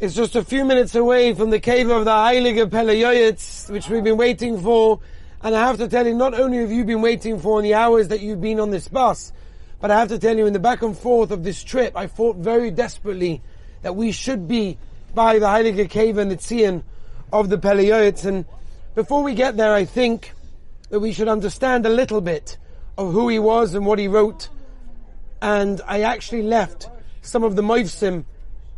It's just a few minutes away from the cave of the Heilige Peleyoyitz, which we've been waiting for. And I have to tell you, not only have you been waiting for in the hours that you've been on this bus, but I have to tell you, in the back and forth of this trip, I fought very desperately that we should be by the Heilige Cave and the Tzion of the Peleyoyitz. And before we get there, I think that we should understand a little bit of who he was and what he wrote. And I actually left some of the Moivsim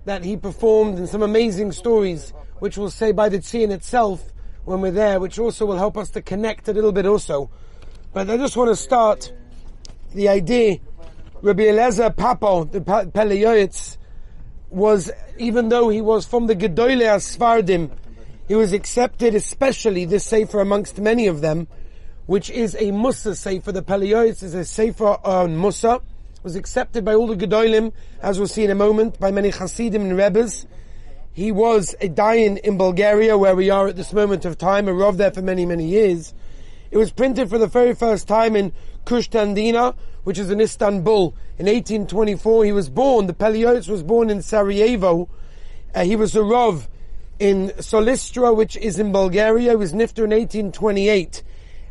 that he performed and some amazing stories, which we'll say by the Tzion itself when we're there, which also will help us to connect a little bit also. But I just want to start the idea. Rabbi Eliezer Papo, the Peleyoyitz, was, even though he was from the Gedolei Asfardim, he was accepted especially this Sefer amongst many of them, which is a Mussar Sefer. The Peleyoyitz is a Sefer on Mussar was accepted by all the Gedolim, as we'll see in a moment, by many Hasidim and Rebbes. He was a Dayan in Bulgaria, where we are at this moment of time, a Rav there for many, many years. It was printed for the very first time in Kushtandina, which is in Istanbul, in 1824. He was born, the Peleiotis was born in Sarajevo. Uh, he was a Rav in Silistra, which is in Bulgaria. He was Nifter in 1828.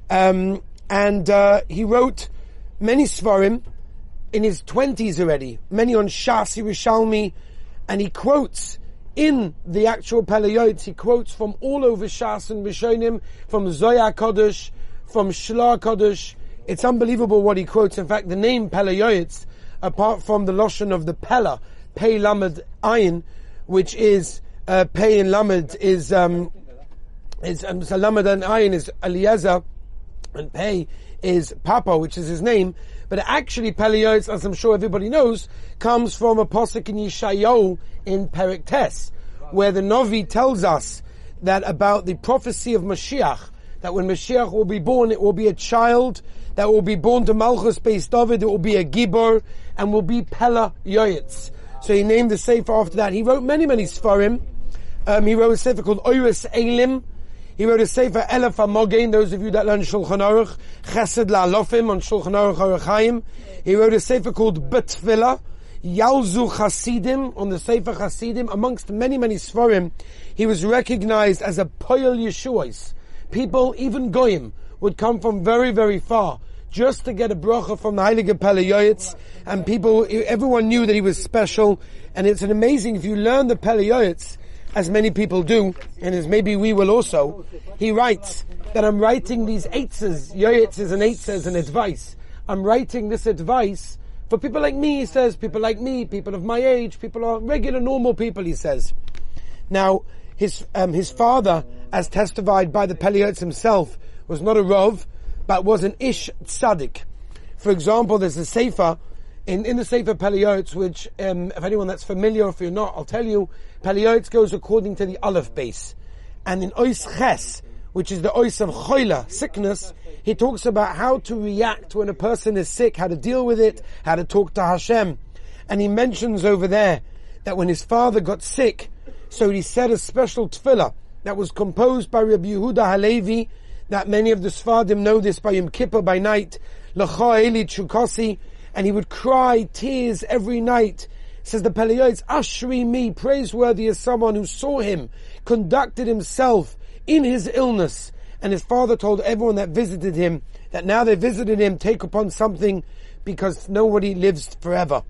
Um, and uh, he wrote many Svarim, in his twenties already, many on Shas Yerushalmi, and he quotes in the actual Peleiotes, he quotes from all over Shas and Rishonim, from Zoya Kodesh, from Shla Kodesh. It's unbelievable what he quotes. In fact, the name Peleiotes, apart from the Loshan of the Pella, Pei Lamed Ayin, which is, uh, Pei and Lamed is, um, is, um, so Lamed and Ayin is Eliezer, and Pei is Papa, which is his name. But actually, Peleiotes, as I'm sure everybody knows, comes from a posuk in Yeshayahu in Perik Tes, where the Novi tells us that about the prophecy of Mashiach, that when Mashiach will be born, it will be a child that will be born to Malchus based David, it will be a Gibor, and will be Pella Yoyitz. So he named the Sefer after that. He wrote many, many Sfarim. Um, he wrote a Sefer called Oiris Elim, he wrote a Sefer Elef HaMogen, those of you that learn Shulchan Aruch, Chesed La'alofim on Shulchan Aruch Orach Chayim. He wrote a Sefer called Betfila, Yalzu Chasidim, on the Sefer Chasidim, amongst many, many Sfarim. He was recognized as a Poyel Yeshuais. People, even Goyim, would come from very, very far just to get a bracha from the Heilige Peleyoyitz, and people, everyone knew that he was special, and it's an amazing, if you learn the Peleyoyitz, as many people do, and as maybe we will also, he writes that I'm writing these eitzes, yoyetzes and eitzes and advice. I'm writing this advice for people like me, he says, people like me, people of my age, people are regular, normal people, he says. Now, his, um, his father, as testified by the Peleiotes himself, was not a Rov, but was an Ish Tzaddik. For example, there's a Sefer in, in the Sefer Peleiotes, which, um, if anyone that's familiar, if you're not, I'll tell you, Peleiotes goes according to the Aleph base. And in Ois Ches, which is the Ois of Choila, sickness, he talks about how to react when a person is sick, how to deal with it, how to talk to Hashem. And he mentions over there that when his father got sick, so he said a special tefillah that was composed by Rabbi Yehuda Halevi, that many of the Sfardim know this by Yom Kippur by night, L'cha Eli Chukasi, and he would cry tears every night. Says the Peleiotes, Ashri me, praiseworthy as someone who saw him, conducted himself in his illness. And his father told everyone that visited him that now they visited him, take upon something because nobody lives forever.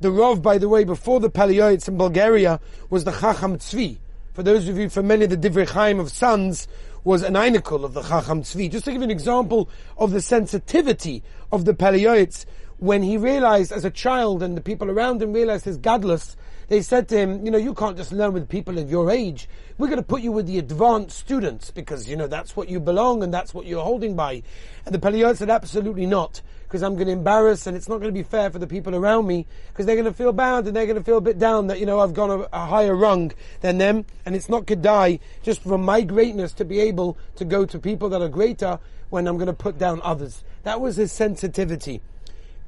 The Rov, by the way, before the Peleiotes in Bulgaria was the Chacham Tzvi. For those of you familiar, the Divrei Chaim of Sanz was an einikul of the Chacham Tzvi. Just to give you an example of the sensitivity of the Peleiotes, when he realized as a child and the people around him realized his gadlus, they said to him, you know, you can't just learn with people of your age. We're going to put you with the advanced students because, you know, that's what you belong and that's what you're holding by. And the Peliot said, absolutely not, because I'm going to embarrass and it's not going to be fair for the people around me because they're going to feel bound and they're going to feel a bit down that, you know, I've gone a, a higher rung than them and it's not Kedai just from my greatness to be able to go to people that are greater when I'm going to put down others. That was his sensitivity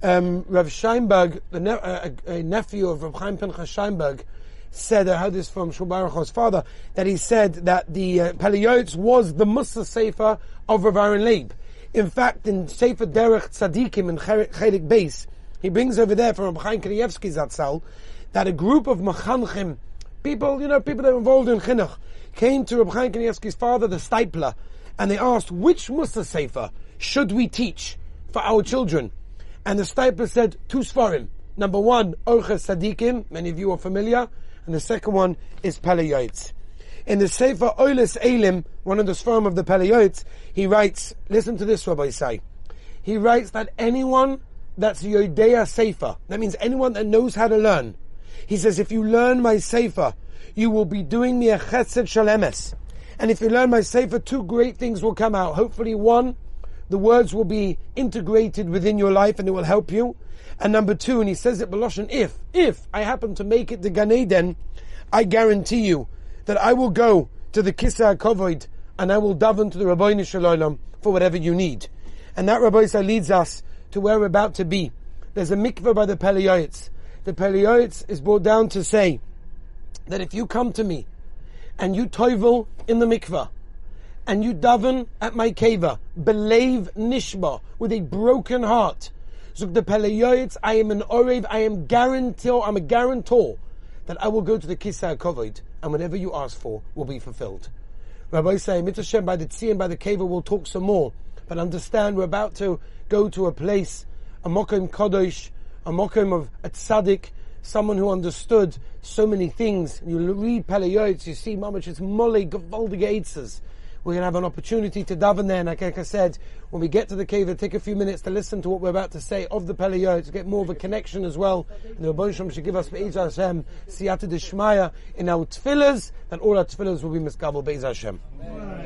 um, Rav Scheinberg, ne- uh, a nephew of Rav Chaim Pinchas Scheinberg, said, I heard this from Shul father, that he said that the uh, was the Mussar Sefer of Rav Aaron Leib. In fact, in Sefer Derech Tzadikim in Chelik Beis, he brings over there from Rav Chaim Kanievsky Zatzal, that a group of Machanchim people, you know, people that are involved in chinuch, came to Reb Chaim Kanievsky's father, the Steipler, and they asked, which Musa Sefer should we teach for our children? And the Steipler said, two svarim. Number one, Orchos Tzadikim, many of you are familiar, and the second one is Palayoitz. In the Sefer Oilis Elim, one of the Sfarim of the Palayoitz, he writes, listen to this, Rabbi Say. He writes that anyone that's Yodea Sefer, that means anyone that knows how to learn, he says, if you learn my Sefer, you will be doing me a chesed shalemes. And if you learn my Sefer, two great things will come out. Hopefully one, the words will be integrated within your life and it will help you. And number two, and he says it Beloshan, if, if I happen to make it to Gan Eden, I guarantee you that I will go to the Kisa Kovoid and I will daven to the Rabbi Shalom for whatever you need. And that Rabbi leads us to where we're about to be. There's a mikveh by the Peliyoitz. The Peliyoitz is brought down to say that if you come to me and you toivel in the mikveh, and you daven at my keva, believe nishma, with a broken heart. Zuk Peleyoyitz, I am an orev, I am guarantor, I'm a guarantor that I will go to the Kisa Kovid, and whatever you ask for will be fulfilled. Rabbi say, Mitzvah by the Tzion, by the Keva, we'll talk some more. But understand, we're about to go to a place, a Mokim Kodosh, a Mokim of a Tzaddik, someone who understood so many things. You read Peleyoyitz, you see, Mamach, it's Molly, Gavaldige Eitzes. We're going to have an opportunity to daven there. And like I said, when we get to the cave, it'll take a few minutes to listen to what we're about to say of the Peliyot, to get more of a connection as well. And the Rabbi should give us Be'ez Hashem, Siyata Deshmaya in our tefillahs, that all our tefillahs will be miskabel Be'ez Hashem.